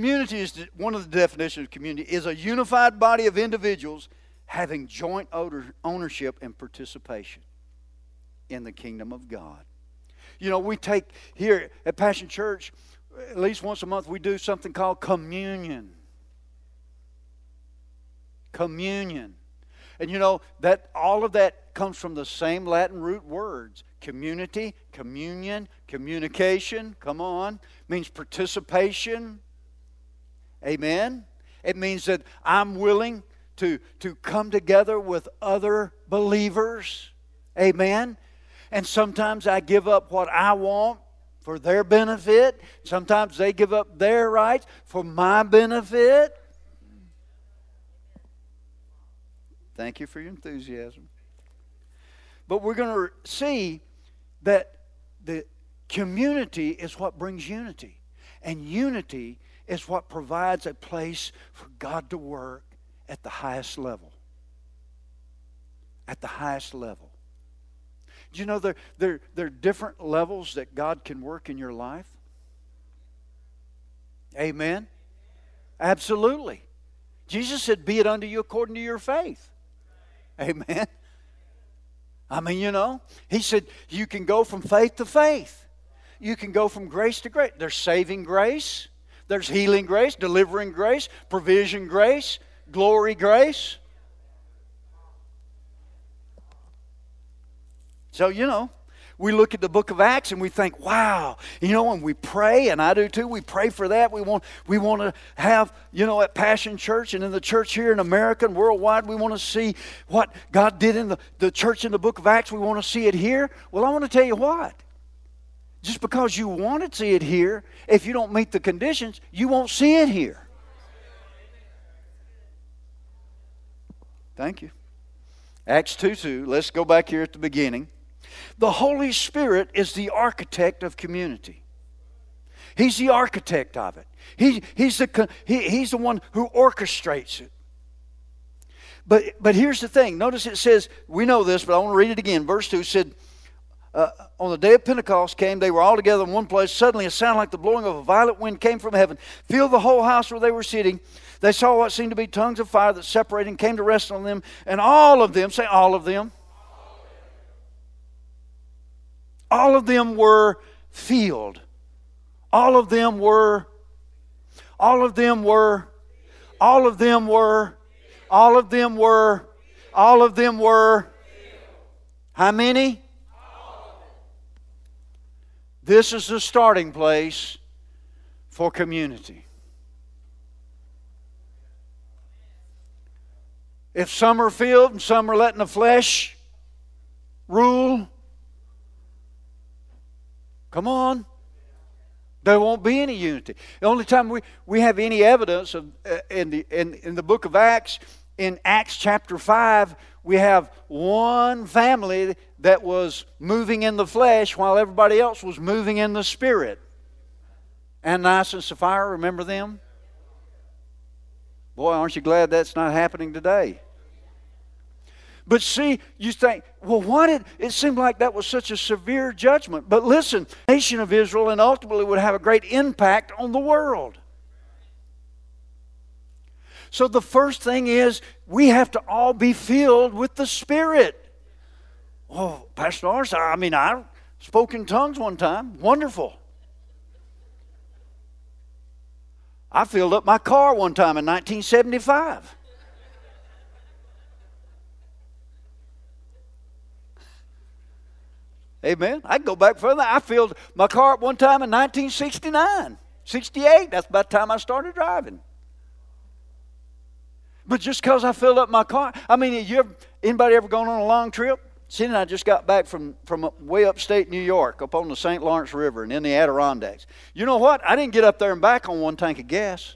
community is one of the definitions of community is a unified body of individuals having joint owner- ownership and participation in the kingdom of God. You know, we take here at Passion Church at least once a month we do something called communion. Communion. And you know that all of that comes from the same Latin root words. Community, communion, communication, come on, means participation. Amen. It means that I'm willing to, to come together with other believers. Amen. And sometimes I give up what I want for their benefit. Sometimes they give up their rights for my benefit. Thank you for your enthusiasm. But we're going to see that the community is what brings unity. And unity is what provides a place for God to work at the highest level. At the highest level. Do you know there, there, there are different levels that God can work in your life? Amen? Absolutely. Jesus said, Be it unto you according to your faith. Amen. I mean, you know, he said you can go from faith to faith. You can go from grace to grace. There's saving grace, there's healing grace, delivering grace, provision grace, glory grace. So, you know, we look at the book of Acts and we think, wow, you know, and we pray, and I do too, we pray for that. We want, we want to have, you know, at Passion Church and in the church here in America and worldwide, we want to see what God did in the, the church in the book of Acts. We want to see it here. Well, I want to tell you what. Just because you want to see it here, if you don't meet the conditions, you won't see it here. Thank you. Acts 2 2. Let's go back here at the beginning. The Holy Spirit is the architect of community. He's the architect of it. He, he's, the, he, he's the one who orchestrates it. But, but here's the thing. Notice it says, we know this, but I want to read it again. Verse 2 said, uh, on the day of Pentecost came, they were all together in one place. Suddenly, a sound like the blowing of a violent wind came from heaven, filled the whole house where they were sitting. They saw what seemed to be tongues of fire that separated and came to rest on them. And all of them, say all of them, all of them were filled. All of them were, all of them were, all of them were, all of them were, all of them were. How many? This is the starting place for community. If some are filled and some are letting the flesh rule, come on. There won't be any unity. The only time we, we have any evidence of uh, in the in, in the book of Acts, in Acts chapter five, we have one family that was moving in the flesh while everybody else was moving in the spirit. And Ananias and Sapphira, remember them? Boy, aren't you glad that's not happening today? But see, you think, well, why did it seem like that was such a severe judgment? But listen, nation of Israel and ultimately would have a great impact on the world. So the first thing is we have to all be filled with the Spirit. Oh, Pastor Norris, I mean, I spoke in tongues one time. Wonderful. I filled up my car one time in 1975. Amen. I can go back further. I filled my car up one time in 1969, 68. That's about the time I started driving. But just because I filled up my car, I mean, you ever, anybody ever gone on a long trip? Cindy and I just got back from, from way upstate New York, up on the St. Lawrence River and in the Adirondacks. You know what? I didn't get up there and back on one tank of gas.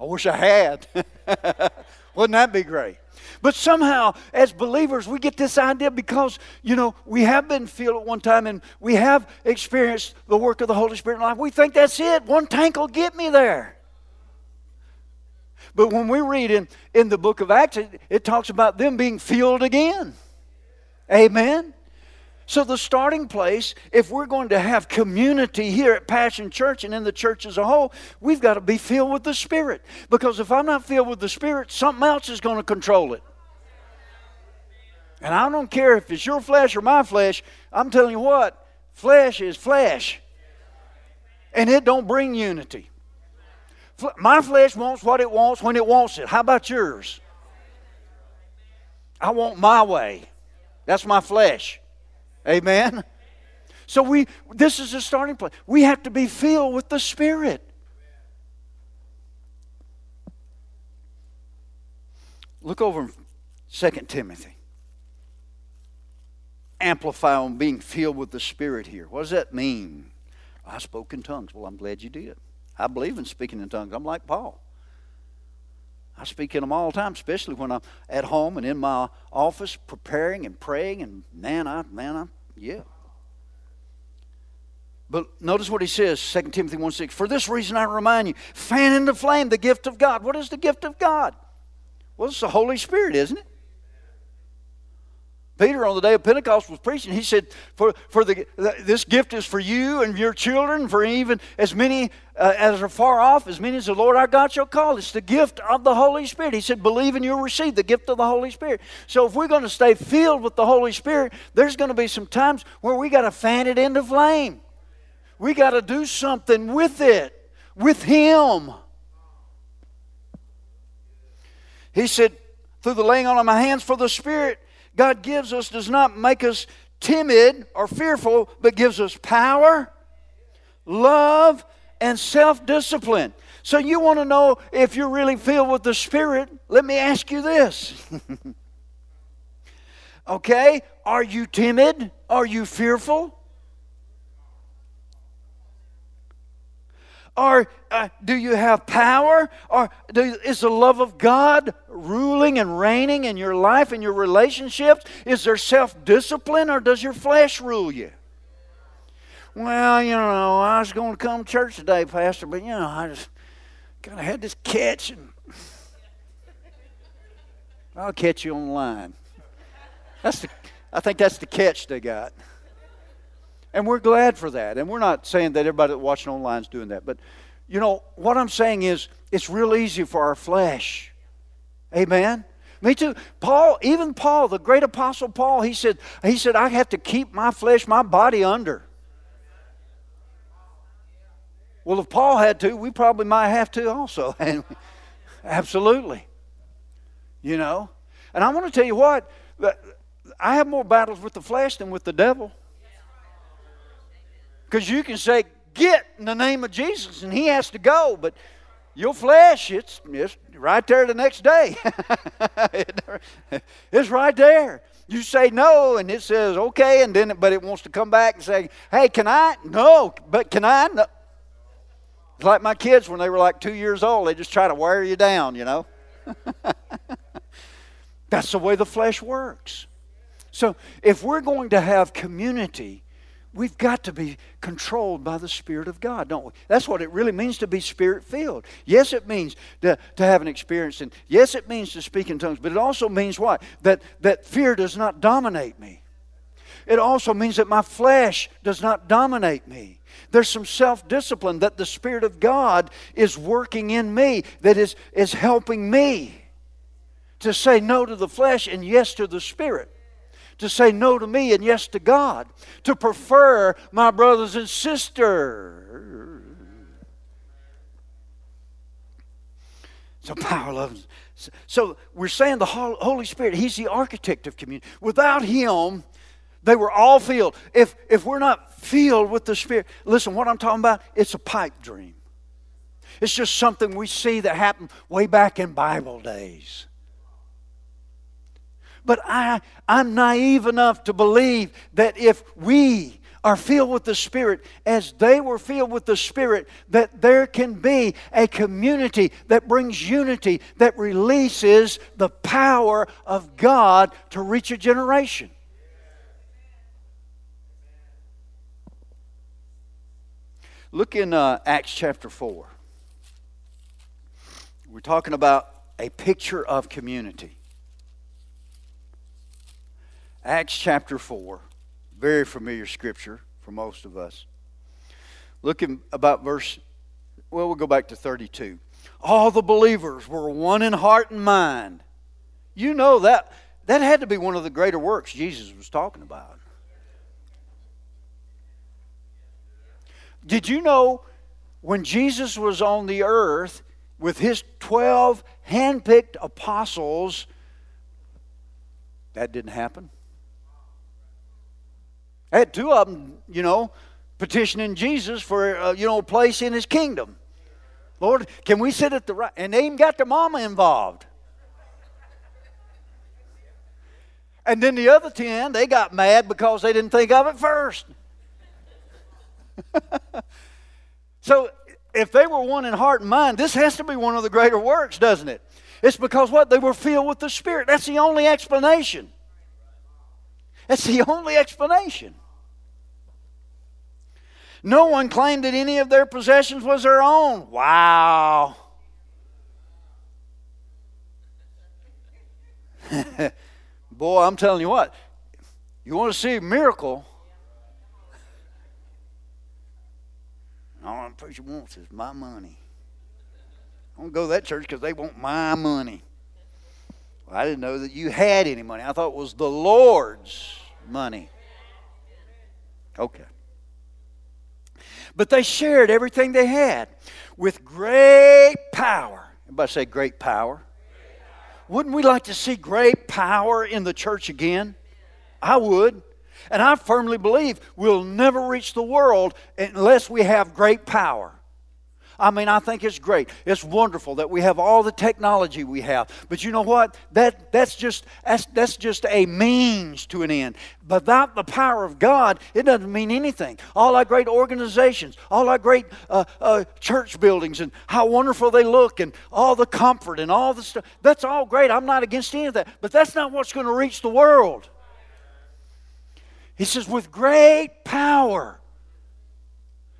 I wish I had. Wouldn't that be great? But somehow, as believers, we get this idea because, you know, we have been filled at one time and we have experienced the work of the Holy Spirit in life. We think that's it. One tank will get me there. But when we read in, in the book of Acts, it, it talks about them being filled again. Amen. So, the starting place, if we're going to have community here at Passion Church and in the church as a whole, we've got to be filled with the Spirit. Because if I'm not filled with the Spirit, something else is going to control it. And I don't care if it's your flesh or my flesh, I'm telling you what, flesh is flesh. And it don't bring unity. My flesh wants what it wants when it wants it. How about yours? I want my way. That's my flesh. Amen. So we this is a starting place. We have to be filled with the Spirit. Look over 2 Timothy. Amplify on being filled with the Spirit here. What does that mean? I spoke in tongues. Well, I'm glad you did. I believe in speaking in tongues. I'm like Paul. I speak in them all the time, especially when I'm at home and in my office preparing and praying. And man, I, man, I, yeah. But notice what he says, 2 Timothy 1 6. For this reason I remind you, fan into flame the gift of God. What is the gift of God? Well, it's the Holy Spirit, isn't it? Peter on the day of Pentecost was preaching. He said, "For, for the, this gift is for you and your children, for even as many uh, as are far off, as many as the Lord our God shall call. It's the gift of the Holy Spirit." He said, "Believe and you'll receive the gift of the Holy Spirit." So if we're going to stay filled with the Holy Spirit, there's going to be some times where we got to fan it into flame. We got to do something with it, with Him. He said, "Through the laying on of my hands for the Spirit." God gives us does not make us timid or fearful, but gives us power, love, and self discipline. So, you want to know if you're really filled with the Spirit? Let me ask you this. okay, are you timid? Are you fearful? Or uh, do you have power? Or is the love of God ruling and reigning in your life and your relationships? Is there self discipline or does your flesh rule you? Well, you know, I was going to come to church today, Pastor, but you know, I just kind of had this catch and I'll catch you online. That's the, I think that's the catch they got. And we're glad for that. And we're not saying that everybody watching online is doing that. But, you know, what I'm saying is it's real easy for our flesh. Amen? Me too. Paul, even Paul, the great apostle Paul, he said, he said, I have to keep my flesh, my body under. Well, if Paul had to, we probably might have to also. Absolutely. You know? And I want to tell you what, I have more battles with the flesh than with the devil. Because you can say, Get in the name of Jesus, and he has to go, but your flesh, it's, it's right there the next day. it's right there. You say no, and it says okay, and then but it wants to come back and say, "Hey, can I?" No, but can I? No. It's like my kids when they were like two years old. They just try to wear you down, you know. That's the way the flesh works. So if we're going to have community, We've got to be controlled by the Spirit of God, don't we? That's what it really means to be Spirit filled. Yes, it means to, to have an experience, and yes, it means to speak in tongues, but it also means what? That, that fear does not dominate me. It also means that my flesh does not dominate me. There's some self discipline that the Spirit of God is working in me, that is, is helping me to say no to the flesh and yes to the Spirit to say no to me and yes to God, to prefer my brothers and sisters. So power, love. So we're saying the Holy Spirit, He's the architect of community. Without Him, they were all filled. If if we're not filled with the Spirit, listen, what I'm talking about, it's a pipe dream. It's just something we see that happened way back in Bible days. But I, I'm naive enough to believe that if we are filled with the Spirit as they were filled with the Spirit, that there can be a community that brings unity, that releases the power of God to reach a generation. Look in uh, Acts chapter 4. We're talking about a picture of community. Acts chapter 4, very familiar scripture for most of us. Looking about verse, well, we'll go back to 32. All the believers were one in heart and mind. You know that that had to be one of the greater works Jesus was talking about. Did you know when Jesus was on the earth with his 12 handpicked apostles, that didn't happen? I had two of them, you know, petitioning Jesus for, uh, you know, a place in his kingdom. Lord, can we sit at the right? And they even got their mama involved. And then the other 10, they got mad because they didn't think of it first. so if they were one in heart and mind, this has to be one of the greater works, doesn't it? It's because what? They were filled with the Spirit. That's the only explanation. That's the only explanation. No one claimed that any of their possessions was their own. Wow. Boy, I'm telling you what, you want to see a miracle, All the preacher wants is my money. I don't go to that church because they want my money. Well, I didn't know that you had any money. I thought it was the Lord's money. Okay. But they shared everything they had with great power. Everybody say great power. Wouldn't we like to see great power in the church again? I would. And I firmly believe we'll never reach the world unless we have great power. I mean, I think it's great. It's wonderful that we have all the technology we have. But you know what? That, that's, just, that's, that's just a means to an end. Without the power of God, it doesn't mean anything. All our great organizations, all our great uh, uh, church buildings, and how wonderful they look, and all the comfort and all the stuff, that's all great. I'm not against any of that. But that's not what's going to reach the world. He says, with great power.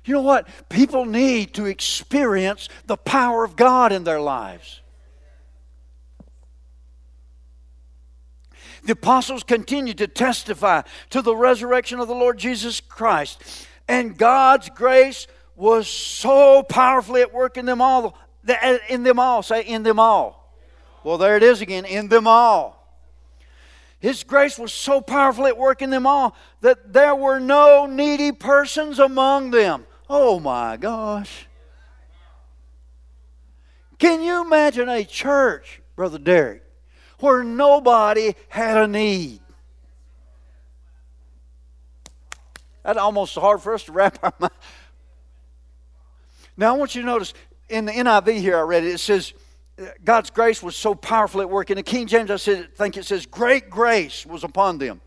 You know what? People need to experience the power of God in their lives. The apostles continued to testify to the resurrection of the Lord Jesus Christ. And God's grace was so powerfully at work in them all. In them all. Say, in them all. Well, there it is again. In them all. His grace was so powerful at work in them all that there were no needy persons among them. Oh my gosh. Can you imagine a church, Brother Derek, where nobody had a need? That's almost hard for us to wrap our mind. Now I want you to notice in the NIV here I read it, it says, God's grace was so powerful at work. In the King James, I said, think it says, great grace was upon them.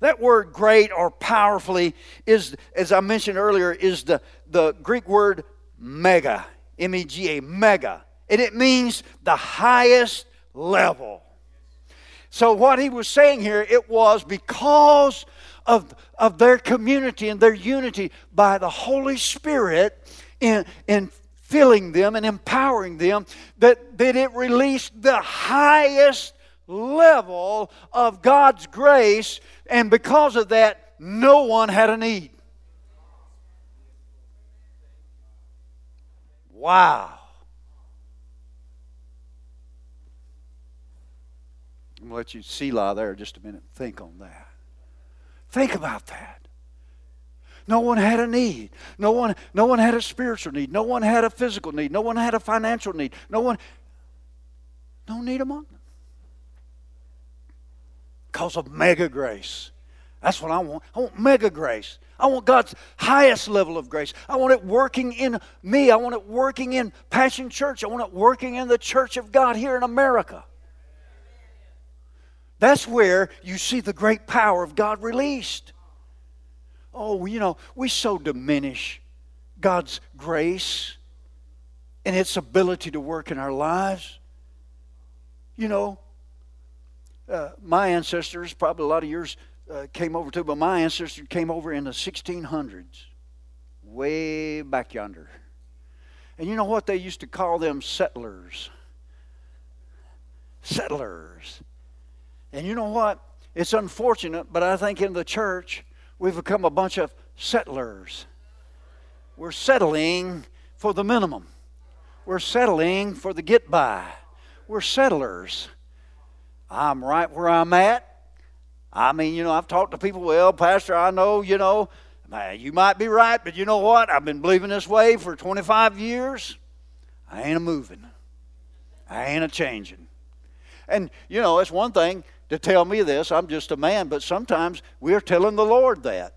That word great or powerfully is, as I mentioned earlier, is the, the Greek word mega, M E G A, mega. And it means the highest level. So, what he was saying here, it was because of, of their community and their unity by the Holy Spirit in, in filling them and empowering them, that, that it released the highest level of God's grace, and because of that, no one had a need. Wow. I'm going to let you see lie there just a minute. Think on that. Think about that. No one had a need. No one, no one had a spiritual need. No one had a physical need. No one had a financial need. No one, no need among them. Because of mega grace. That's what I want. I want mega grace. I want God's highest level of grace. I want it working in me. I want it working in Passion Church. I want it working in the church of God here in America. That's where you see the great power of God released. oh, you know, we so diminish God's grace and its ability to work in our lives. You know, uh, my ancestors, probably a lot of yours uh, came over too, but my ancestors came over in the 1600s, way back yonder. And you know what? They used to call them settlers. Settlers. And you know what? It's unfortunate, but I think in the church, we've become a bunch of settlers. We're settling for the minimum, we're settling for the get by. We're settlers. I'm right where I'm at. I mean, you know, I've talked to people, well, Pastor, I know, you know, you might be right, but you know what? I've been believing this way for 25 years. I ain't a moving. I ain't a changing. And, you know, it's one thing to tell me this. I'm just a man, but sometimes we're telling the Lord that.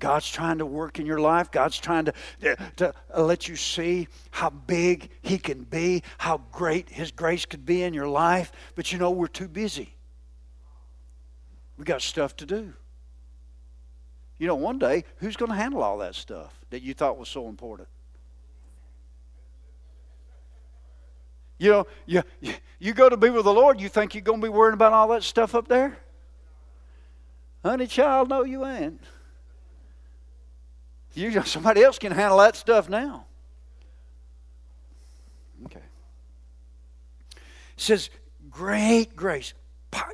God's trying to work in your life. God's trying to, to, to, uh, let you see how big He can be, how great His grace could be in your life. But you know, we're too busy. We got stuff to do. You know, one day, who's going to handle all that stuff that you thought was so important? You know, you, you go to be with the Lord, you think you're going to be worrying about all that stuff up there? Honey, child, no, you ain't. You, somebody else can handle that stuff now. Okay. It says, great grace.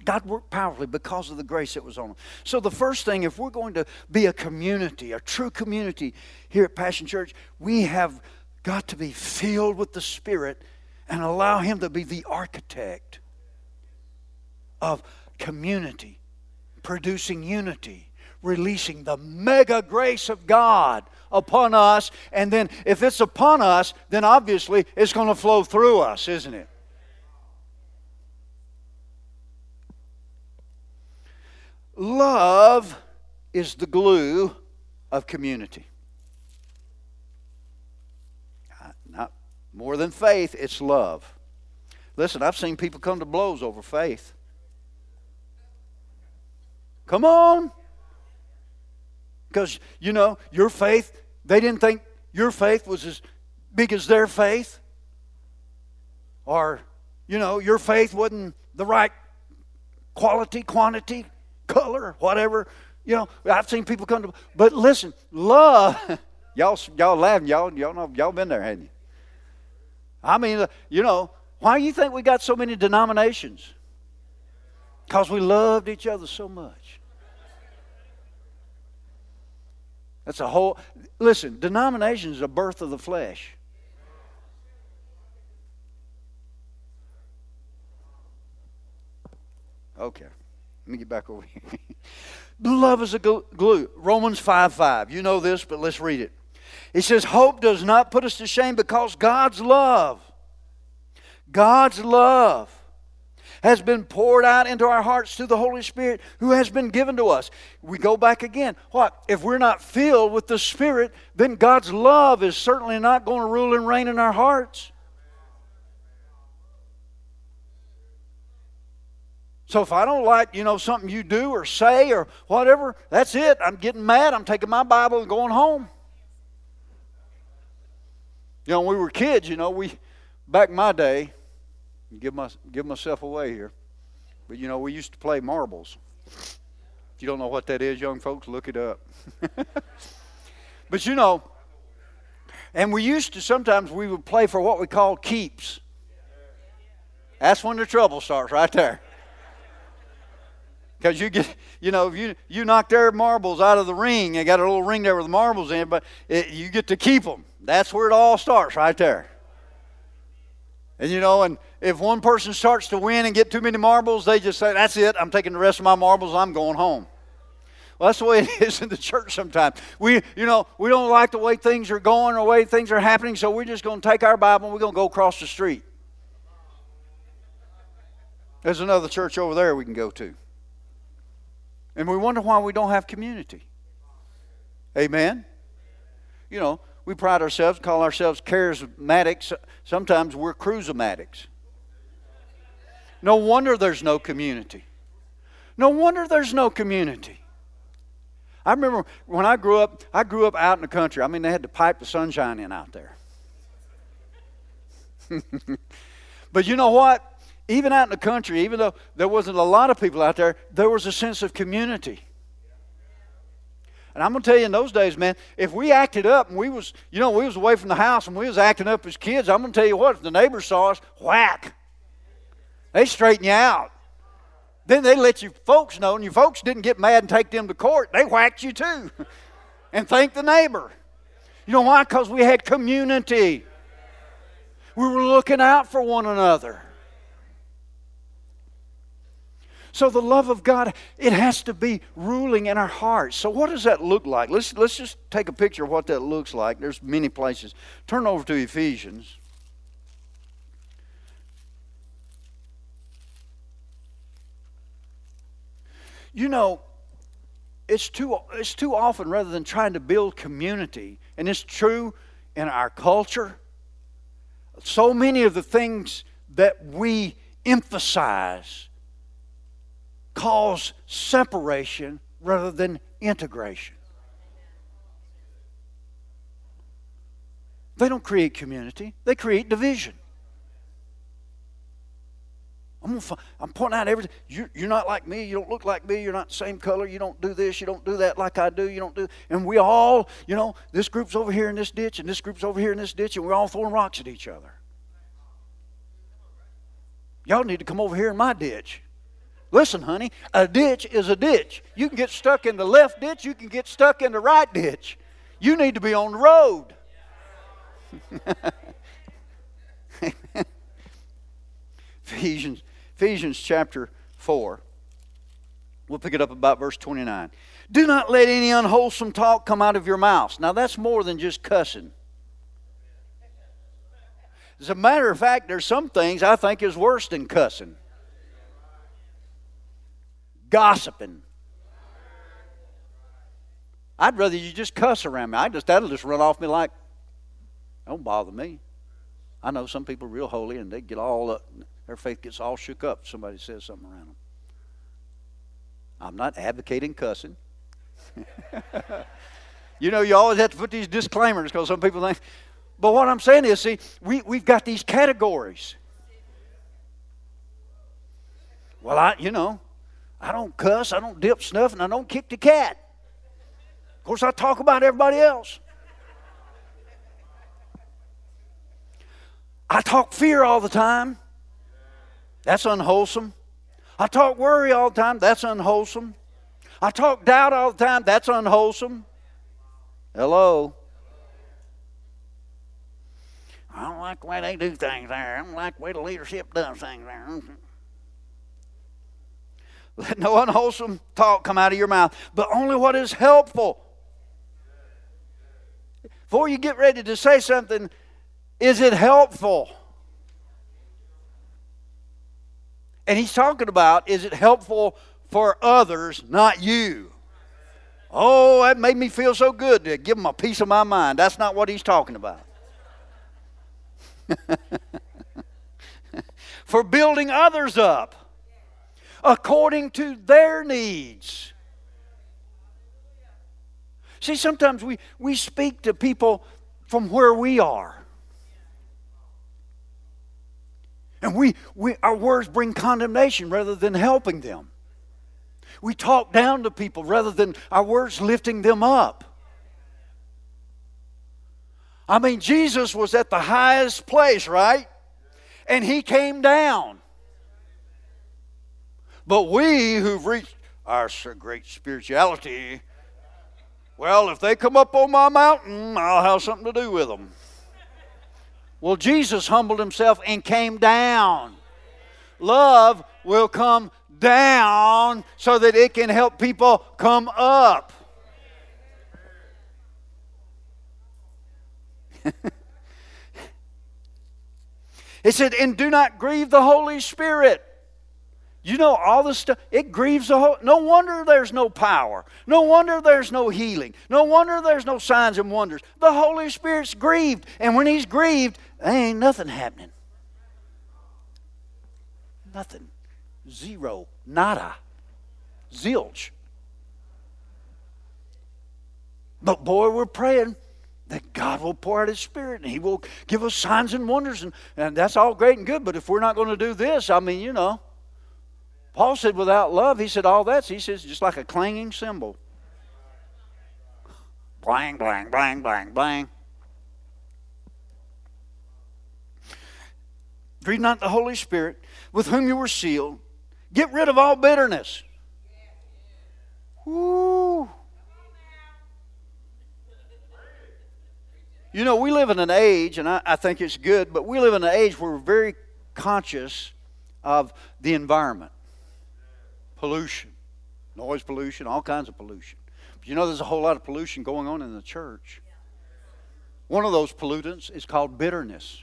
God worked powerfully because of the grace that was on them. So, the first thing, if we're going to be a community, a true community here at Passion Church, we have got to be filled with the Spirit and allow Him to be the architect of community, producing unity, releasing the mega grace of God upon us. And then, if it's upon us, then obviously it's going to flow through us, isn't it? Love is the glue of community. Uh, not more than faith, it's love. Listen, I've seen people come to blows over faith. Come on. Because, you know, your faith, they didn't think your faith was as big as their faith. Or, you know, your faith wasn't the right quality, quantity, color, whatever. You know, I've seen people come to, but listen, love, y'all, y'all laughing, y'all, y'all know, y'all been there, haven't you? I mean, uh, you know, why do you think we got so many denominations? Because we loved each other so much. That's a whole, listen, denomination is a birth of the flesh. Okay, let me get back over here. Love is a glue. Romans 5 5. You know this, but let's read it. It says, Hope does not put us to shame because God's love, God's love has been poured out into our hearts through the Holy Spirit who has been given to us. We go back again. What? If we're not filled with the Spirit, then God's love is certainly not going to rule and reign in our hearts. So if I don't like, you know, something you do or say or whatever, that's it. I'm getting mad. I'm taking my Bible and going home. You know, when we were kids, you know, we back in my day, give, my, give myself away here. But you know, we used to play marbles. If you don't know what that is, young folks, look it up. but you know, and we used to sometimes we would play for what we call keeps. That's when the trouble starts right there. Because you get, you know, if you, you knock their marbles out of the ring, they got a little ring there with the marbles in but it, you get to keep them. That's where it all starts, right there. And you know, and if one person starts to win and get too many marbles, they just say, That's it, I'm taking the rest of my marbles, I'm going home. Well, that's the way it is in the church sometimes. We, you know, we don't like the way things are going or the way things are happening, so we're just going to take our Bible and we're going to go across the street. There's another church over there we can go to. And we wonder why we don't have community. Amen? You know, we pride ourselves, call ourselves charismatics. Sometimes we're cruisematics. No wonder there's no community. No wonder there's no community. I remember when I grew up, I grew up out in the country. I mean, they had to pipe the sunshine in out there. but you know what? Even out in the country, even though there wasn't a lot of people out there, there was a sense of community. And I'm gonna tell you, in those days, man, if we acted up and we was, you know, we was away from the house and we was acting up as kids, I'm gonna tell you what, if the neighbors saw us, whack. They straighten you out. Then they let you folks know, and your folks didn't get mad and take them to court. They whacked you too. and thank the neighbor. You know why? Because we had community. We were looking out for one another. So the love of God, it has to be ruling in our hearts. So what does that look like? Let's, let's just take a picture of what that looks like. There's many places. Turn over to Ephesians. You know, it's too, it's too often rather than trying to build community, and it's true in our culture. So many of the things that we emphasize cause separation rather than integration. They don't create community, they create division. I'm, gonna, I'm pointing out everything. You're, you're, not like me. You don't look like me. You're not the same color. You don't do this. You don't do that like I do. You don't do. And we all, you know, this group's over here in this ditch, and this group's over here in this ditch, and we're all throwing rocks at each other. Y'all need to come over here in my ditch. Listen, honey, a ditch is a ditch. You can get stuck in the left ditch, you can get stuck in the right ditch. You need to be on the road. Ephesians, Ephesians chapter 4. We'll pick it up about verse 29. Do not let any unwholesome talk come out of your mouths. Now, that's more than just cussing. As a matter of fact, there's some things I think is worse than cussing gossiping. I'd rather you just cuss around me. I just that'll just run off me like, don't bother me. I know some people are real holy and they get all up, their faith gets all shook up. If somebody says something around them. I'm not advocating cussing. you know, you always have to put these disclaimers because some people think. But what I'm saying is, see, we, we've got these categories. Well, I, you know, I don't cuss, I don't dip snuff, and I don't kick the cat. Of course, I talk about everybody else. I talk fear all the time. That's unwholesome. I talk worry all the time. That's unwholesome. I talk doubt all the time. That's unwholesome. Hello. I don't like the way they do things there. I don't like the way the leadership does things there. Let no unwholesome talk come out of your mouth, but only what is helpful. Before you get ready to say something, is it helpful? And he's talking about is it helpful for others, not you? Oh, that made me feel so good to give him a piece of my mind. That's not what he's talking about. for building others up according to their needs. See, sometimes we, we speak to people from where we are. And we, we, our words bring condemnation rather than helping them. We talk down to people rather than our words lifting them up. I mean, Jesus was at the highest place, right? And he came down. But we who've reached our great spirituality, well, if they come up on my mountain, I'll have something to do with them. Well, Jesus humbled himself and came down. Love will come down so that it can help people come up. it said, and do not grieve the Holy Spirit. You know, all this stuff, it grieves the whole. No wonder there's no power. No wonder there's no healing. No wonder there's no signs and wonders. The Holy Spirit's grieved. And when He's grieved, there ain't nothing happening. Nothing. Zero. Nada. Zilch. But boy, we're praying that God will pour out His Spirit and He will give us signs and wonders. And, and that's all great and good. But if we're not going to do this, I mean, you know, Paul said without love, he said all that's, he says, just like a clanging cymbal. Blang, blang, blang, blang, blang. Grieve not the Holy Spirit, with whom you were sealed. Get rid of all bitterness. Woo. You know, we live in an age, and I, I, think it's good, but we live in an age where we're very conscious of the environment pollution, noise pollution, all kinds of pollution. But you know, there's a whole lot of pollution going on in the church. One of those pollutants is called bitterness.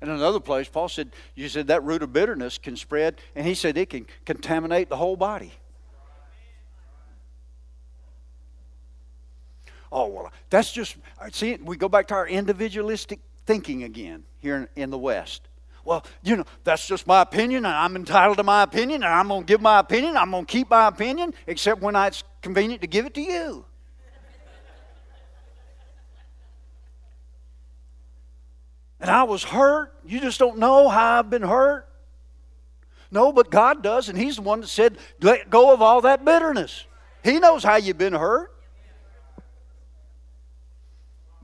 In another place, Paul said, You said that root of bitterness can spread, and he said it can contaminate the whole body. Oh, well, that's just, see, we go back to our individualistic thinking again here in, in the West. Well, you know, that's just my opinion, and I'm entitled to my opinion, and I'm going to give my opinion. I'm going to keep my opinion, except when it's convenient to give it to you. And I was hurt. You just don't know how I've been hurt. No, but God does, and He's the one that said, let go of all that bitterness. He knows how you've been hurt,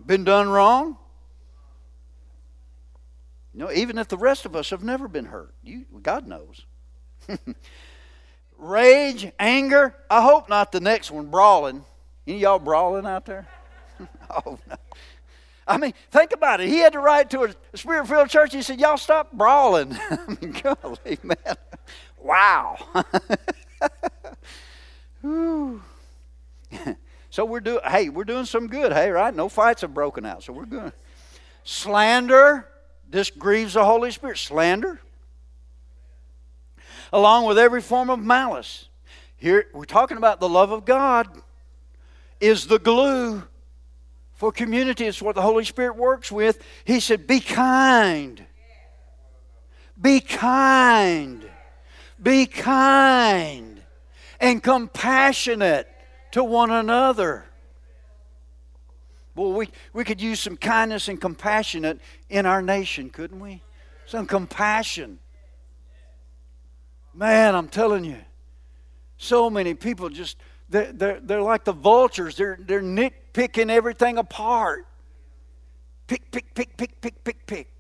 been done wrong. Know, even if the rest of us have never been hurt, you, God knows. Rage, anger. I hope not the next one, brawling. Any y'all brawling out there? oh no. I mean, think about it. He had to write to a spirit filled church. He said, Y'all stop brawling. I mean, golly, man. Wow. so we're doing, hey, we're doing some good, hey, right? No fights have broken out, so we're good. Slander, this grieves the Holy Spirit. Slander, along with every form of malice. Here, we're talking about the love of God is the glue for community. It's what the Holy Spirit works with. He said, Be kind. Be kind. Be kind and compassionate to one another. Well, we, we could use some kindness and compassionate in our nation, couldn't we? Some compassion. Man, I'm telling you, so many people just, they're, they're, they're like the vultures. They're, they're nitpicking everything apart. Pick, pick, pick, pick, pick, pick, pick.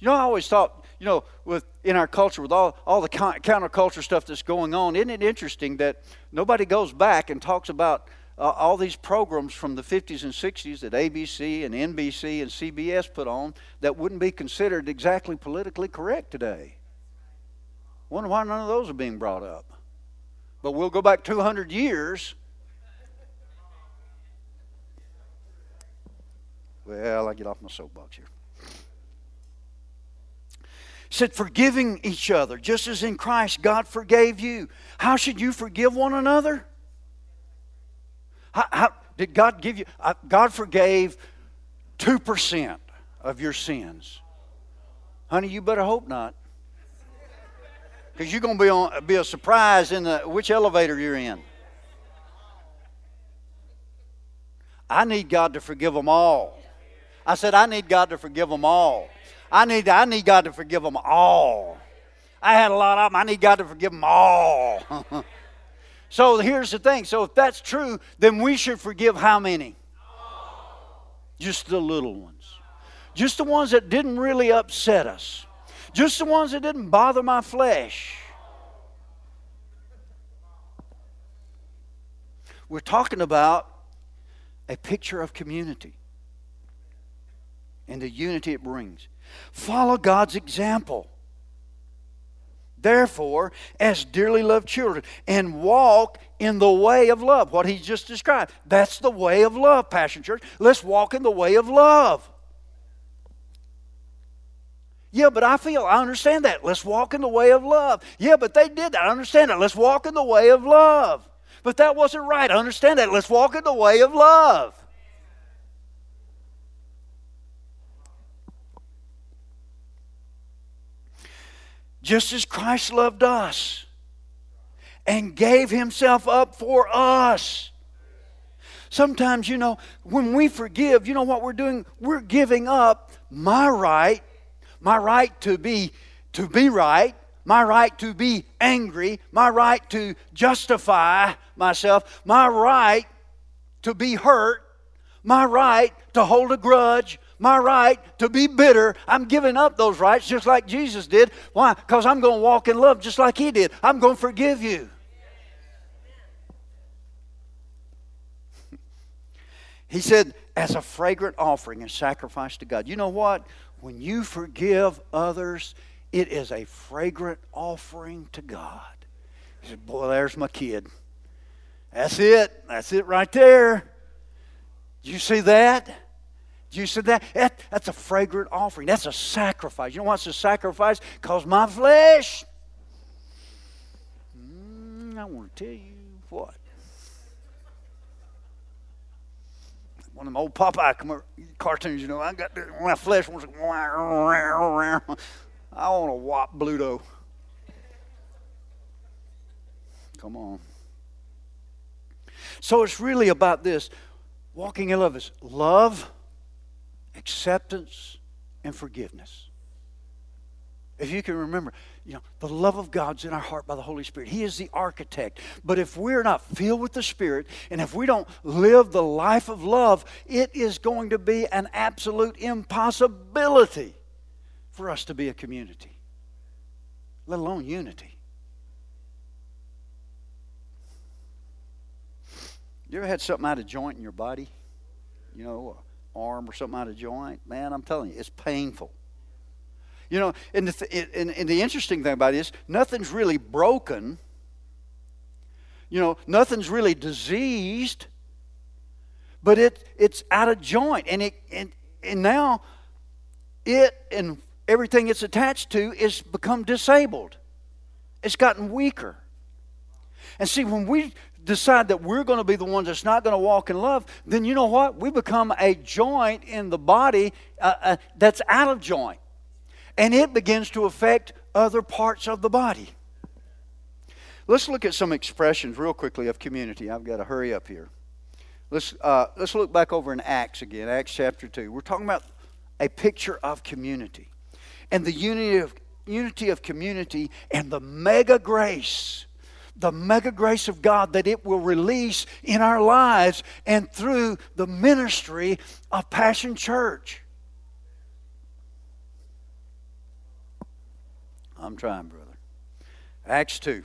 You know, I always thought, you know, with in our culture, with all, all the counterculture stuff that's going on, isn't it interesting that nobody goes back and talks about uh, all these programs from the 50s and 60s that ABC and NBC and CBS put on that wouldn't be considered exactly politically correct today. Wonder why none of those are being brought up. But we'll go back 200 years. Well, I get off my soapbox here. Said, forgiving each other, just as in Christ God forgave you. How should you forgive one another? How, how, did God give you? Uh, God forgave 2% of your sins. Honey, you better hope not. Because you're going to be, on, be a surprise in the, which elevator you're in. I need God to forgive them all. I said, I need God to forgive them all. I need, I need God to forgive them all. I had a lot of them. I need God to forgive them all. So here's the thing. So if that's true, then we should forgive how many? Just the little ones. Just the ones that didn't really upset us. Just the ones that didn't bother my flesh. We're talking about a picture of community and the unity it brings. Follow God's example. Therefore, as dearly loved children, and walk in the way of love. What he just described. That's the way of love, Passion Church. Let's walk in the way of love. Yeah, but I feel, I understand that. Let's walk in the way of love. Yeah, but they did that. I understand that. Let's walk in the way of love. But that wasn't right. I understand that. Let's walk in the way of love. Just as Christ loved us and gave himself up for us. Sometimes, you know, when we forgive, you know what we're doing? We're giving up my right, my right to be to be right, my right to be angry, my right to justify myself, my right to be hurt, my right to hold a grudge, my right to be bitter. I'm giving up those rights just like Jesus did. Why? Because I'm going to walk in love just like He did. I'm going to forgive you. he said, as a fragrant offering and sacrifice to God. You know what? When you forgive others, it is a fragrant offering to God. He said, Boy, there's my kid. That's it. That's it right there. You see that? You see that? that? That's a fragrant offering. That's a sacrifice. You know what's a sacrifice? Because my flesh. Mm, I want to tell you what. One of them old Popeye cartoons, you know, I got my flesh wants to. I want to whop Bluto. Come on. So it's really about this. Walking in love is love acceptance, and forgiveness. If you can remember, you know, the love of God's in our heart by the Holy Spirit. He is the architect. But if we're not filled with the Spirit and if we don't live the life of love, it is going to be an absolute impossibility for us to be a community, let alone unity. You ever had something out of joint in your body? You know, arm or something out of joint, man, I'm telling you, it's painful. You know, and the, th- and, and the interesting thing about it is nothing's really broken. You know, nothing's really diseased, but it, it's out of joint. And, it, and, and now it and everything it's attached to is become disabled. It's gotten weaker. And see, when we decide that we're going to be the ones that's not going to walk in love, then you know what? We become a joint in the body uh, uh, that's out of joint. And it begins to affect other parts of the body. Let's look at some expressions real quickly of community. I've got to hurry up here. Let's, uh, let's look back over in Acts again, Acts chapter 2. We're talking about a picture of community and the unity of, unity of community and the mega grace the mega grace of God that it will release in our lives and through the ministry of Passion Church. I'm trying, brother. Acts 2.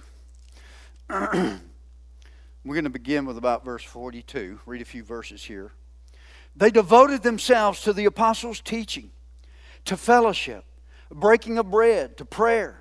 We're going to begin with about verse 42. Read a few verses here. They devoted themselves to the apostles' teaching, to fellowship, breaking of bread, to prayer.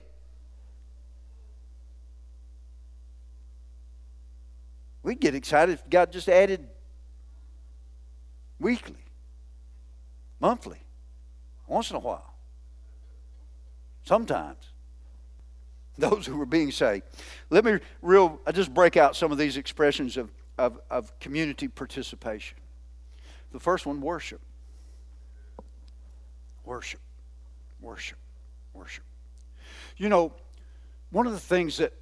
We'd get excited if God just added weekly, monthly, once in a while. Sometimes. Those who were being saved. Let me real I just break out some of these expressions of, of, of community participation. The first one, worship. Worship. Worship. Worship. You know, one of the things that that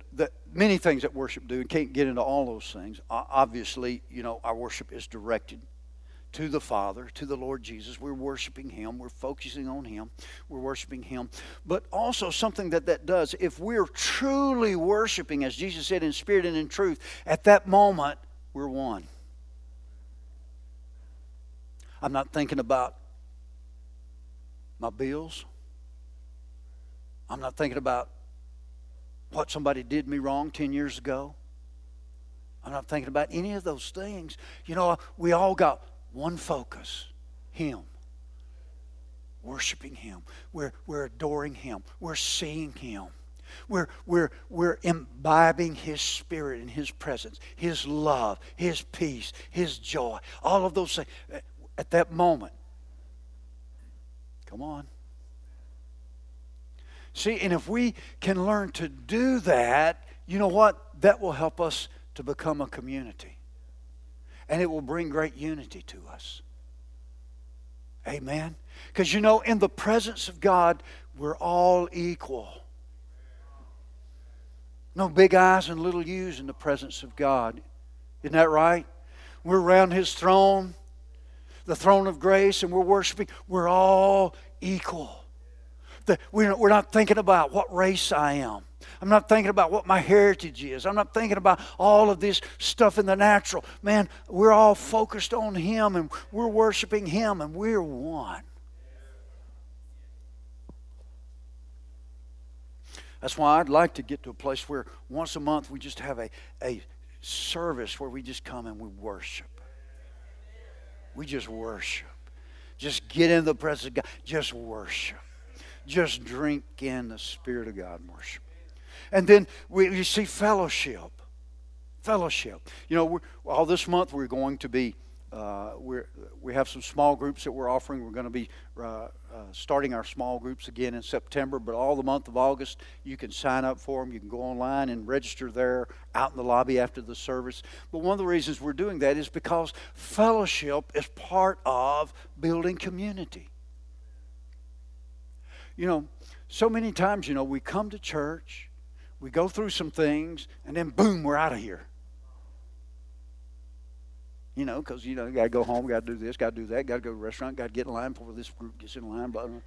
many things that worship do, and can't get into all those things. Obviously, you know, our worship is directed to the Father, to the Lord Jesus. We're worshiping Him. We're focusing on Him. We're worshiping Him. But also something that that does, if we're truly worshiping, as Jesus said, in spirit and in truth, at that moment, we're one. I'm not thinking about my bills. I'm not thinking about what somebody did me wrong 10 years ago. I'm not thinking about any of those things. You know, we all got one focus Him. Worshiping Him. We're, we're adoring Him. We're seeing Him. We're, we're, we're imbibing His Spirit and His presence, His love, His peace, His joy, all of those things at that moment. Come on. See, and if we can learn to do that, you know what? That will help us to become a community. And it will bring great unity to us. Amen. Because you know, in the presence of God, we're all equal. No big I's and little U's in the presence of God. Isn't that right? We're around His throne, the throne of grace, and we're worshiping. We're all equal. We're not thinking about what race I am. I'm not thinking about what my heritage is. I'm not thinking about all of this stuff in the natural. Man, we're all focused on Him and we're worshiping Him and we're one. That's why I'd like to get to a place where once a month we just have a, a service where we just come and we worship. We just worship. Just get in the presence of God. Just worship. Just drink in the Spirit of God and worship. And then we, we see fellowship. Fellowship. You know, all this month we're going to be uh, we we have some small groups that we're offering. We're going to be uh, uh, starting our small groups again in September, but all the month of August, you can sign up for them. You can go online and register there out in the lobby after the service. But one of the reasons we're doing that is because fellowship is part of building community. You know, so many times, you know, we come to church, we go through some things, and then boom, we're out of here you know, because, you know, you got to go home, got to do this, got to do that, got to go to the restaurant, got to get in line before this group gets in line, blah, blah.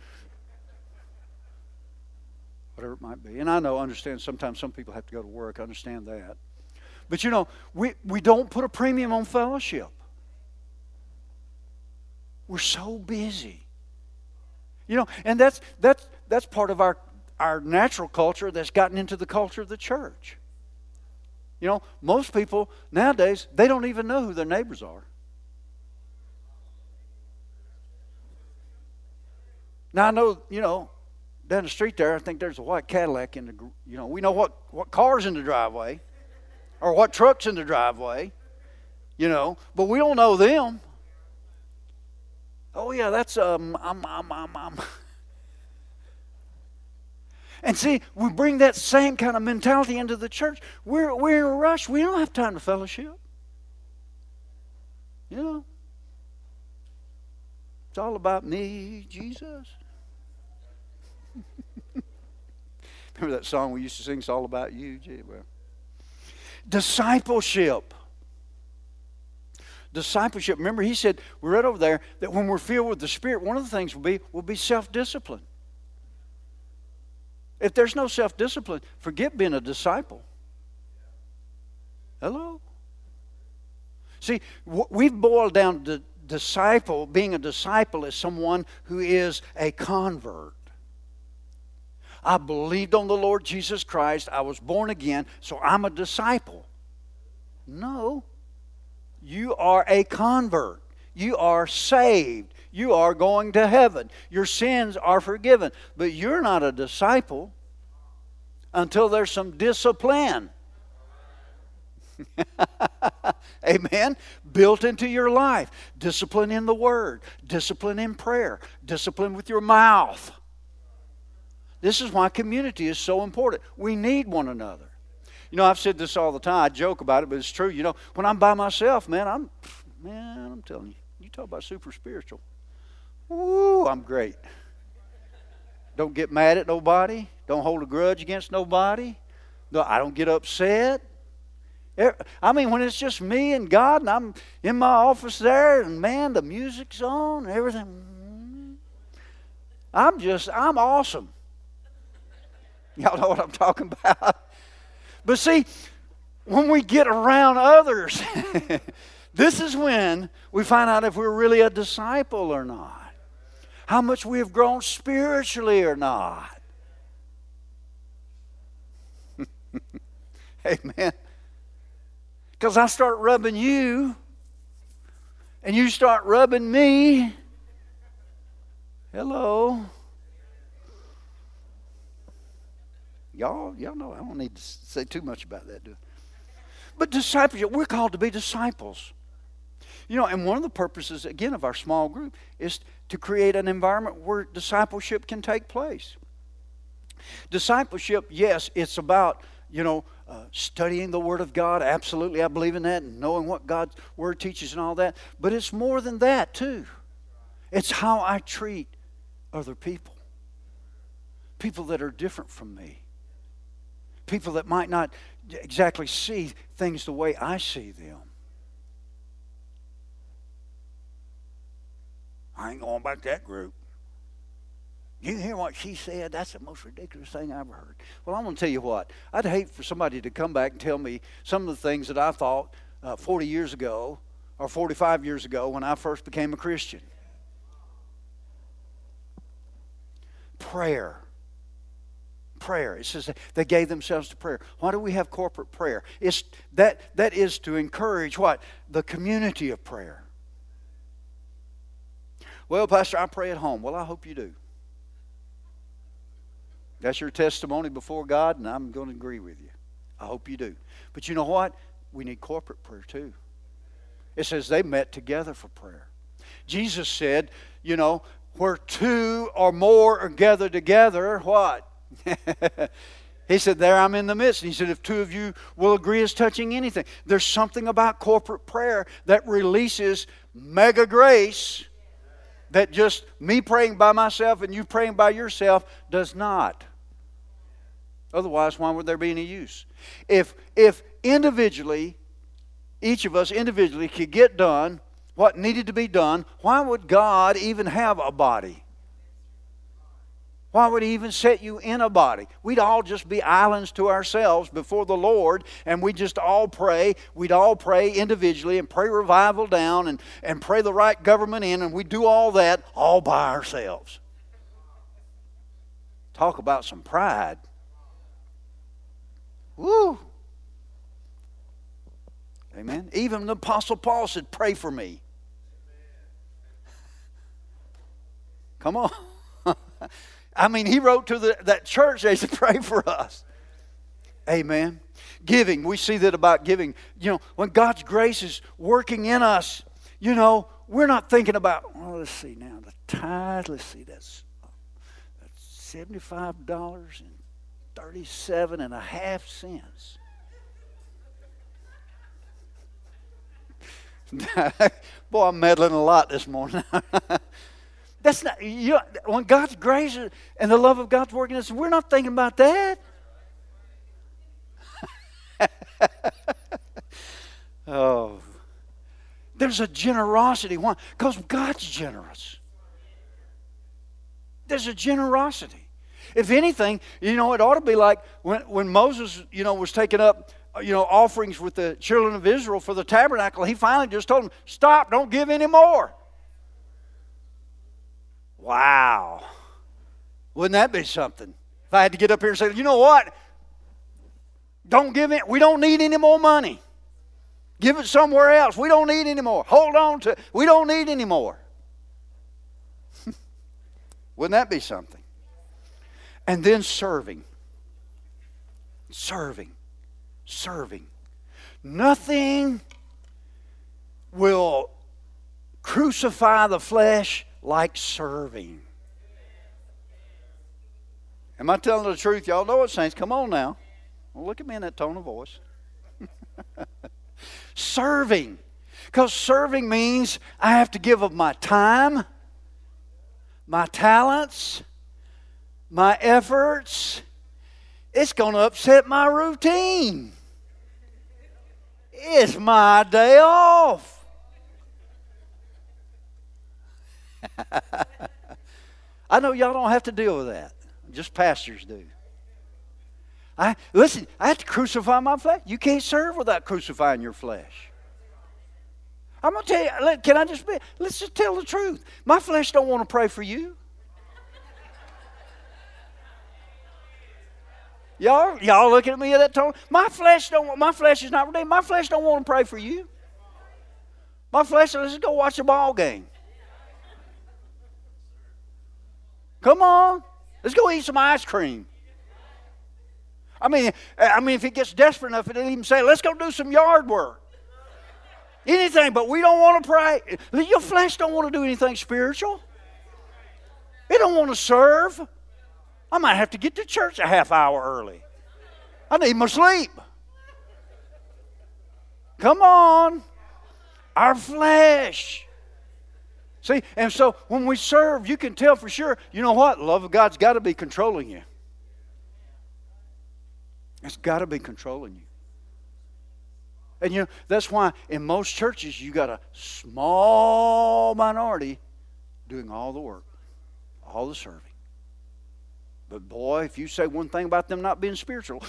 Whatever it might be. And I know, understand, sometimes some people have to go to work. Understand that. But, you know, we, we don't put a premium on fellowship. We're so busy. You know, and that's, that's, that's part of our, our natural culture that's gotten into the culture of the church. You know, most people nowadays, they don't even know who their neighbors are. Now I know, you know, down the street there, I think there's a white Cadillac in the, you know, we know what, what car's in the driveway or what truck's in the driveway, you know, but we don't know them. Oh yeah, that's um, I'm, I'm, I'm, I'm. And see, we bring that same kind of mentality into the church. We're, we're in a rush. We don't have time to fellowship. You know, it's all about me, Jesus. Remember that song we used to sing? It's all about you. Well, discipleship. Discipleship. Remember, he said, we read over there that when we're filled with the Spirit, one of the things will be will be self discipline. If there's no self discipline, forget being a disciple. Hello? See, we've boiled down to disciple, being a disciple is someone who is a convert. I believed on the Lord Jesus Christ. I was born again, so I'm a disciple. No. You are a convert. You are saved you are going to heaven. Your sins are forgiven. But you're not a disciple until there's some discipline. Amen. Built into your life. Discipline in the Word, discipline in prayer, discipline with your mouth. This is why community is so important. We need one another. You know, I've said this all the time. I joke about it, but it's true. You know, when I'm by myself, man, I'm, man, I'm telling you, you talk about super spiritual. Ooh, I'm great. Don't get mad at nobody. Don't hold a grudge against nobody. No, I don't get upset. I mean, when it's just me and God, and I'm in my office there, and man, the music's on, and everything. I'm just, I'm awesome. Y'all know what I'm talking about. But see, when we get around others, this is when we find out if we're really a disciple or not how much we have grown spiritually or not. Amen. Because I start rubbing you, and you start rubbing me. Hello. Y'all, y'all know I don't need to say too much about that, do I? But discipleship, we're called to be disciples. You know, and one of the purposes, again, of our small group is to create an environment where discipleship can take place. Discipleship, yes, it's about, you know, uh, studying the Word of God. Absolutely, I believe in that and knowing what God's Word teaches and all that. But it's more than that, too. It's how I treat other people, people that are different from me, people that might not exactly see things the way I see them. I ain't going back to that group. You hear what she said? That's the most ridiculous thing I ever heard. Well, I'm going to tell you what. I'd hate for somebody to come back and tell me some of the things that I thought uh, 40 years ago or 45 years ago when I first became a Christian. Prayer. Prayer. It says they gave themselves to prayer. Why do we have corporate prayer? It's that that is to encourage what? The community of prayer. Well, Pastor, I pray at home. Well, I hope you do. That's your testimony before God, and I'm going to agree with you. I hope you do. But you know what? We need corporate prayer too. It says they met together for prayer. Jesus said, you know, where two or more are gathered together, what? he said, There I'm in the midst. And he said, If two of you will agree as touching anything, there's something about corporate prayer that releases mega grace that just me praying by myself and you praying by yourself does not. Otherwise, why would there be any use? If, if individually, each of us individually could get done what needed to be done, why would God even have a body? Why would He even set you in a body? We'd all just be islands to ourselves before the Lord, and we'd just all pray. We'd all pray individually and pray revival down and, and pray the right government in, and we'd do all that all by ourselves. Talk about some pride. Woo! Amen. Even the Apostle Paul said, Pray for me. Come on. I mean, he wrote to the, that church, they said, Pray for us. Amen. Giving, we see that about giving. You know, when God's grace is working in us, you know, we're not thinking about, well, let's see now, the tithe, let's see, that's, uh, that's $75 and 37 and a half cents. Boy, I'm meddling a lot this morning. That's not you, when God's grace and the love of God's working us. We're not thinking about that. oh, there's a generosity. Why? Because God's generous. There's a generosity. If anything, you know, it ought to be like when, when Moses, you know, was taking up, uh, you know, offerings with the children of Israel for the tabernacle. He finally just told them, stop, don't give any more. Wow. Wouldn't that be something? If I had to get up here and say, you know what? Don't give it, we don't need any more money. Give it somewhere else. We don't need any more. Hold on to we don't need any more. Wouldn't that be something? And then serving. Serving. Serving. Nothing will crucify the flesh like serving. Am I telling the truth? Y'all know it, saints. Come on now. Well, look at me in that tone of voice. serving. Because serving means I have to give of my time, my talents, my efforts, it's going to upset my routine. It's my day off. I know y'all don't have to deal with that. Just pastors do. I listen, I have to crucify my flesh. You can't serve without crucifying your flesh. I'm gonna tell you, can I just be let's just tell the truth. My flesh don't want to pray for you. Y'all, y'all looking at me at that tone. My flesh don't. My flesh is not redeemed. My flesh don't want to pray for you. My flesh, let's just go watch a ball game. Come on, let's go eat some ice cream. I mean, I mean, if it gets desperate enough, it'll even say, let's go do some yard work. Anything, but we don't want to pray. Your flesh don't want to do anything spiritual. It don't want to serve. I might have to get to church a half hour early. I need my sleep. Come on. Our flesh. See, and so when we serve, you can tell for sure, you know what? love of God's got to be controlling you. It's got to be controlling you. And you know, that's why in most churches you got a small minority doing all the work, all the serving. But boy, if you say one thing about them not being spiritual,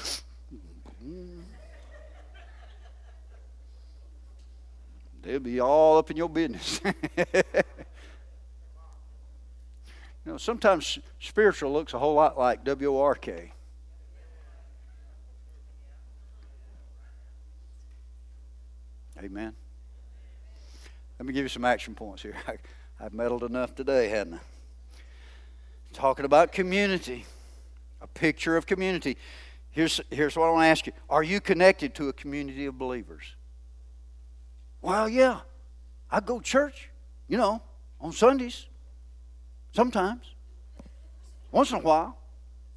they'll be all up in your business. you know, sometimes spiritual looks a whole lot like W R K. Amen. Let me give you some action points here. I, have meddled enough today, hadn't I? Talking about community, a picture of community. Here's, here's what I want to ask you Are you connected to a community of believers? Well, yeah. I go church, you know, on Sundays, sometimes, once in a while.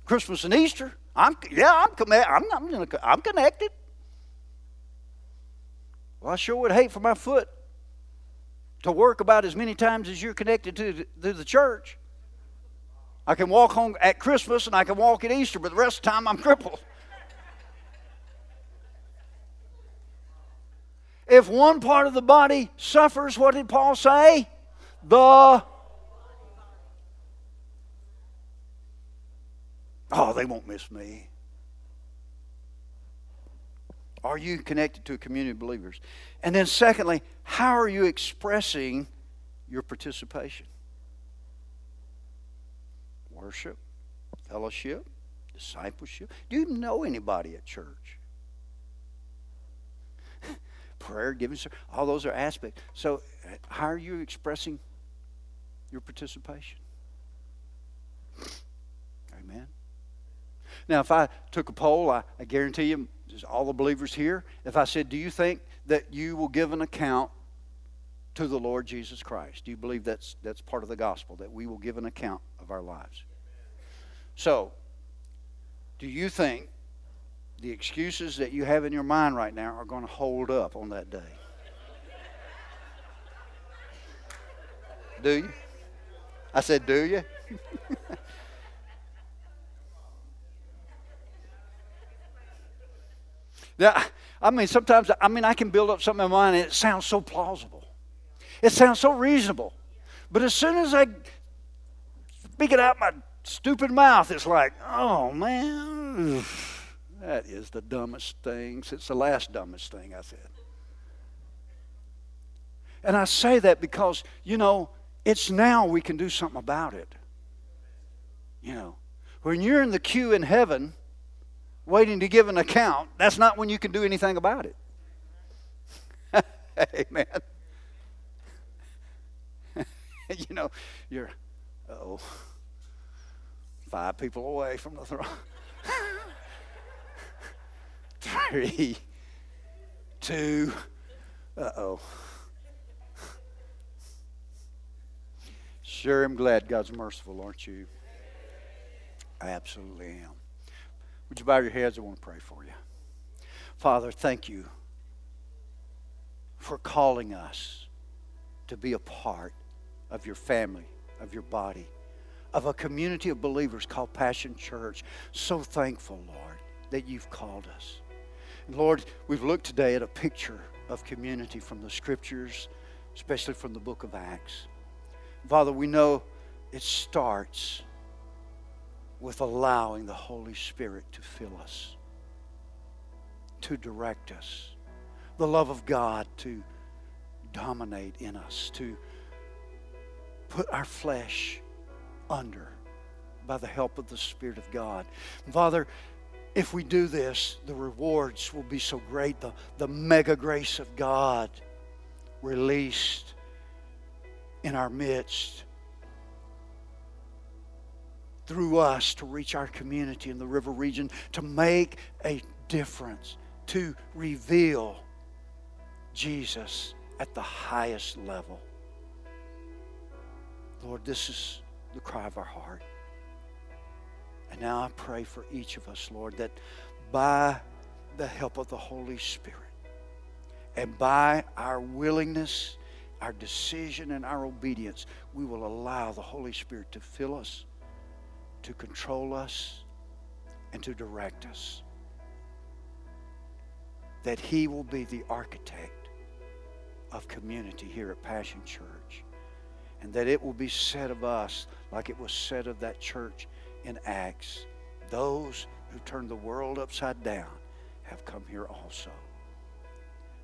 Christmas and Easter. I'm, yeah, I'm, I'm, I'm, I'm connected. Well, I sure would hate for my foot to work about as many times as you're connected to, to the church. I can walk home at Christmas and I can walk at Easter, but the rest of the time I'm crippled. If one part of the body suffers, what did Paul say? The Oh, they won't miss me. Are you connected to a community of believers? And then, secondly, how are you expressing your participation? Worship, fellowship, discipleship. Do you know anybody at church? Prayer, giving, all those are aspects. So, uh, how are you expressing your participation? Amen. Now, if I took a poll, I, I guarantee you all the believers here, if I said, Do you think that you will give an account to the Lord Jesus Christ? Do you believe that's, that's part of the gospel, that we will give an account of our lives? So, do you think the excuses that you have in your mind right now are going to hold up on that day? do you? I said, Do you? That, I mean, sometimes, I mean, I can build up something in my mind and it sounds so plausible. It sounds so reasonable. But as soon as I speak it out my stupid mouth, it's like, oh, man, that is the dumbest thing. It's the last dumbest thing I said. And I say that because, you know, it's now we can do something about it. You know, when you're in the queue in heaven, waiting to give an account, that's not when you can do anything about it. Amen. you know, you're, oh, five people away from the throne. Three, two, uh oh. Sure, I'm glad God's merciful, aren't you? I absolutely am. Would you bow your heads? I want to pray for you. Father, thank you for calling us to be a part of your family, of your body, of a community of believers called Passion Church. So thankful, Lord, that you've called us. Lord, we've looked today at a picture of community from the scriptures, especially from the book of Acts. Father, we know it starts with allowing the Holy Spirit to fill us, to direct us, the love of God to dominate in us, to put our flesh under by the help of the Spirit of God. Father, if we do this, the rewards will be so great. The, the mega grace of God released in our midst through us to reach our community in the river region, to make a difference, to reveal Jesus at the highest level. Lord, this is the cry of our heart. And now I pray for each of us, Lord, that by the help of the Holy Spirit and by our willingness, our decision, and our obedience, we will allow the Holy Spirit to fill us, to control us, and to direct us. That He will be the architect of community here at Passion Church. And that it will be said of us like it was said of that church in Acts. Those who turned the world upside down have come here also.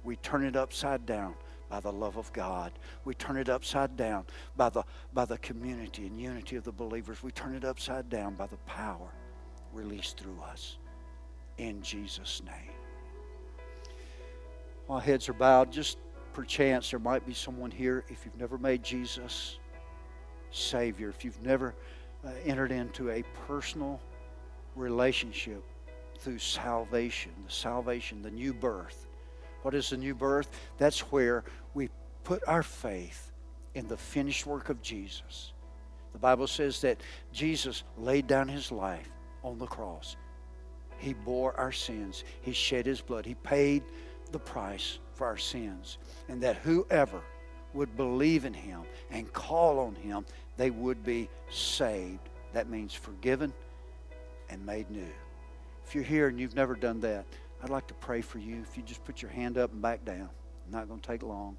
We turn it upside down by the love of God. We turn it upside down by the, by the community and unity of the believers. We turn it upside down by the power released through us. In Jesus' name. While heads are bowed, just perchance there might be someone here if you've never made Jesus Savior, if you've never uh, entered into a personal relationship through salvation, the salvation, the new birth. What is the new birth? That's where we put our faith in the finished work of Jesus. The Bible says that Jesus laid down his life on the cross. He bore our sins. He shed his blood. He paid the price for our sins. And that whoever would believe in him and call on him, they would be saved. That means forgiven and made new. If you're here and you've never done that, I'd like to pray for you. If you just put your hand up and back down, not going to take long.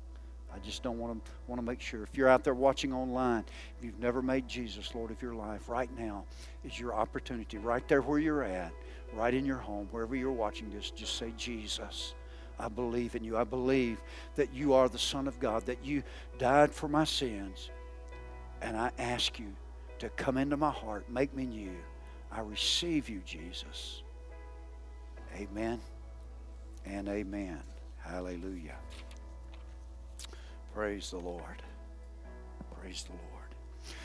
I just don't want to want to make sure. If you're out there watching online, if you've never made Jesus Lord of your life, right now is your opportunity. Right there where you're at, right in your home, wherever you're watching this, just say Jesus. I believe in you. I believe that you are the Son of God, that you died for my sins. And I ask you to come into my heart, make me new. I receive you, Jesus. Amen and amen. Hallelujah. Praise the Lord. Praise the Lord.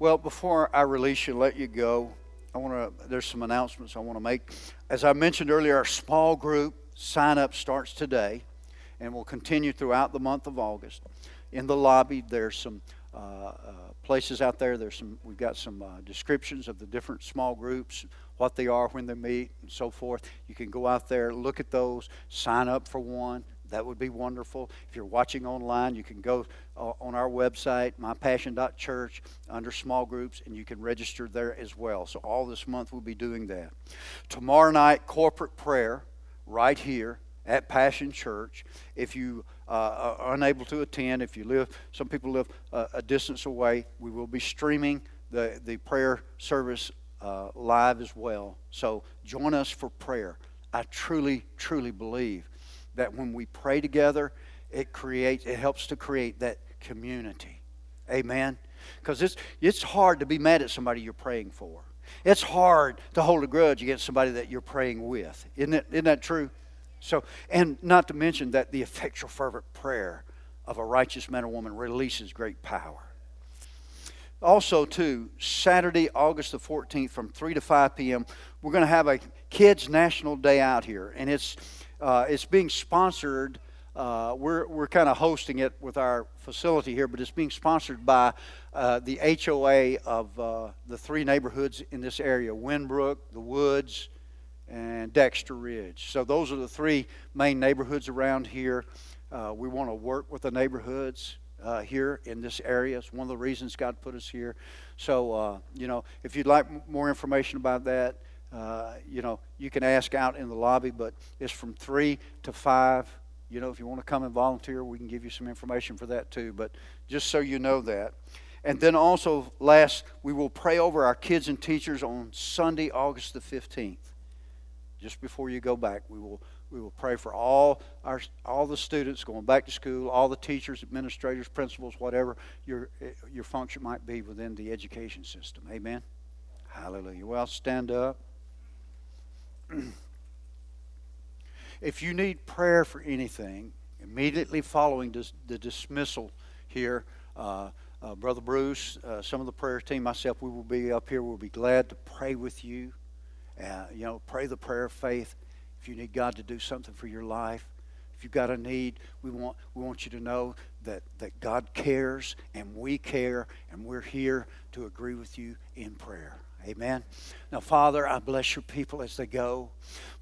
Well, before I release you, let you go, I want to. There's some announcements I want to make. As I mentioned earlier, our small group sign up starts today, and will continue throughout the month of August. In the lobby, there's some places out there. There's some. We've got some uh, descriptions of the different small groups, what they are, when they meet, and so forth. You can go out there, look at those, sign up for one. That would be wonderful. If you're watching online, you can go uh, on our website, mypassion.church, under small groups, and you can register there as well. So, all this month we'll be doing that. Tomorrow night, corporate prayer right here at Passion Church. If you uh, are unable to attend, if you live, some people live uh, a distance away, we will be streaming the, the prayer service uh, live as well. So join us for prayer. I truly, truly believe that when we pray together, it creates, it helps to create that community. Amen. Because it's it's hard to be mad at somebody you're praying for. It's hard to hold a grudge against somebody that you're praying with. Isn't, it, isn't that true? So, and not to mention that the effectual, fervent prayer of a righteous man or woman releases great power. Also, too, Saturday, August the 14th, from 3 to 5 p.m., we're going to have a Kids National Day out here, and it's uh, it's being sponsored. Uh, we're we're kind of hosting it with our facility here, but it's being sponsored by uh, the HOA of uh, the three neighborhoods in this area: Winbrook, the Woods, and Dexter Ridge. So those are the three main neighborhoods around here. Uh, we want to work with the neighborhoods uh, here in this area. It's one of the reasons God put us here. So, uh, you know, if you'd like more information about that, uh, you know, you can ask out in the lobby, but it's from 3 to 5. You know, if you want to come and volunteer, we can give you some information for that too. But just so you know that. And then also, last, we will pray over our kids and teachers on Sunday, August the 15th just before you go back, we will we will pray for all our all the students going back to school, all the teachers, administrators, principals, whatever your your function might be within the education system. Amen. Hallelujah. Well, stand up. if you need prayer for anything, immediately following this, the dismissal here, uh, uh, Brother Bruce, uh, some of the prayer team, myself, we will be up here. We'll be glad to pray with you. Uh, you know, pray the prayer of faith. If you need God to do something for your life, if you've got a need, we want, we want you to know that, that God cares and we care, and we're here to agree with you in prayer. Amen. Now, Father, I bless your people as they go.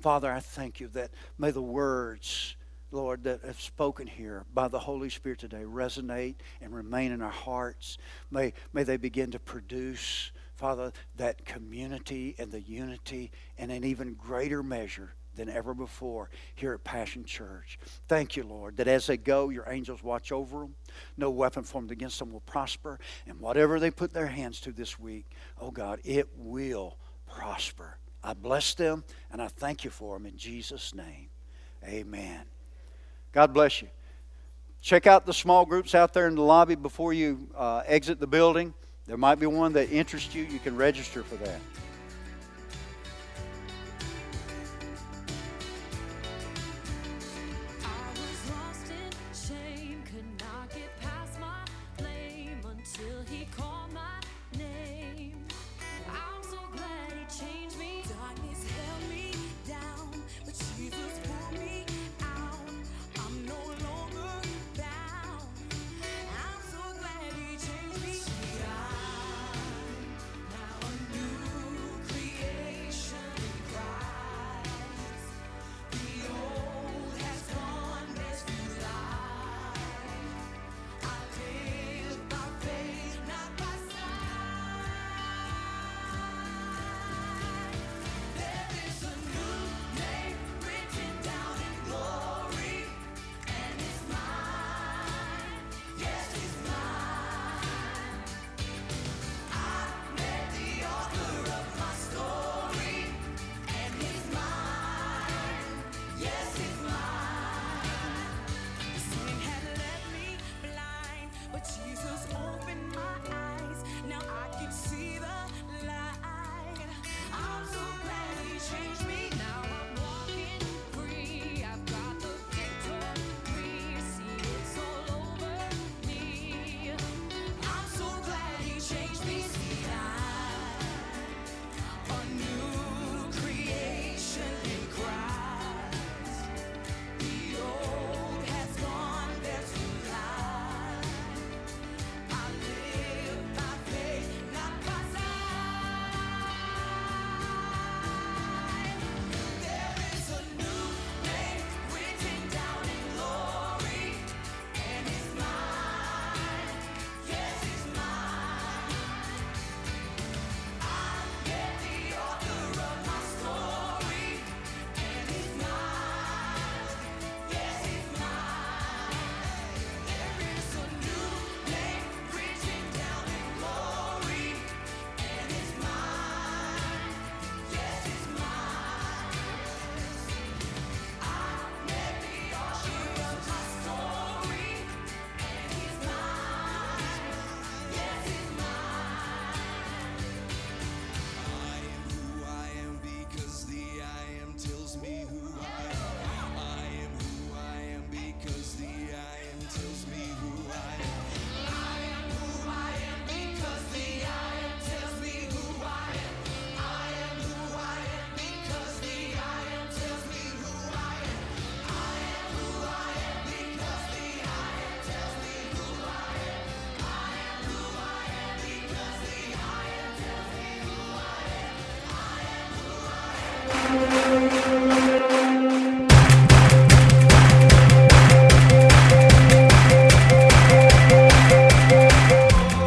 Father, I thank you that may the words Lord, that have spoken here by the Holy Spirit today resonate and remain in our hearts. May, may they begin to produce, Father, that community and the unity in an even greater measure than ever before here at Passion Church. Thank you, Lord, that as they go, your angels watch over them. No weapon formed against them will prosper. And whatever they put their hands to this week, oh God, it will prosper. I bless them and I thank you for them in Jesus' name. Amen. God bless you. Check out the small groups out there in the lobby before you uh, exit the building. There might be one that interests you. You can register for that.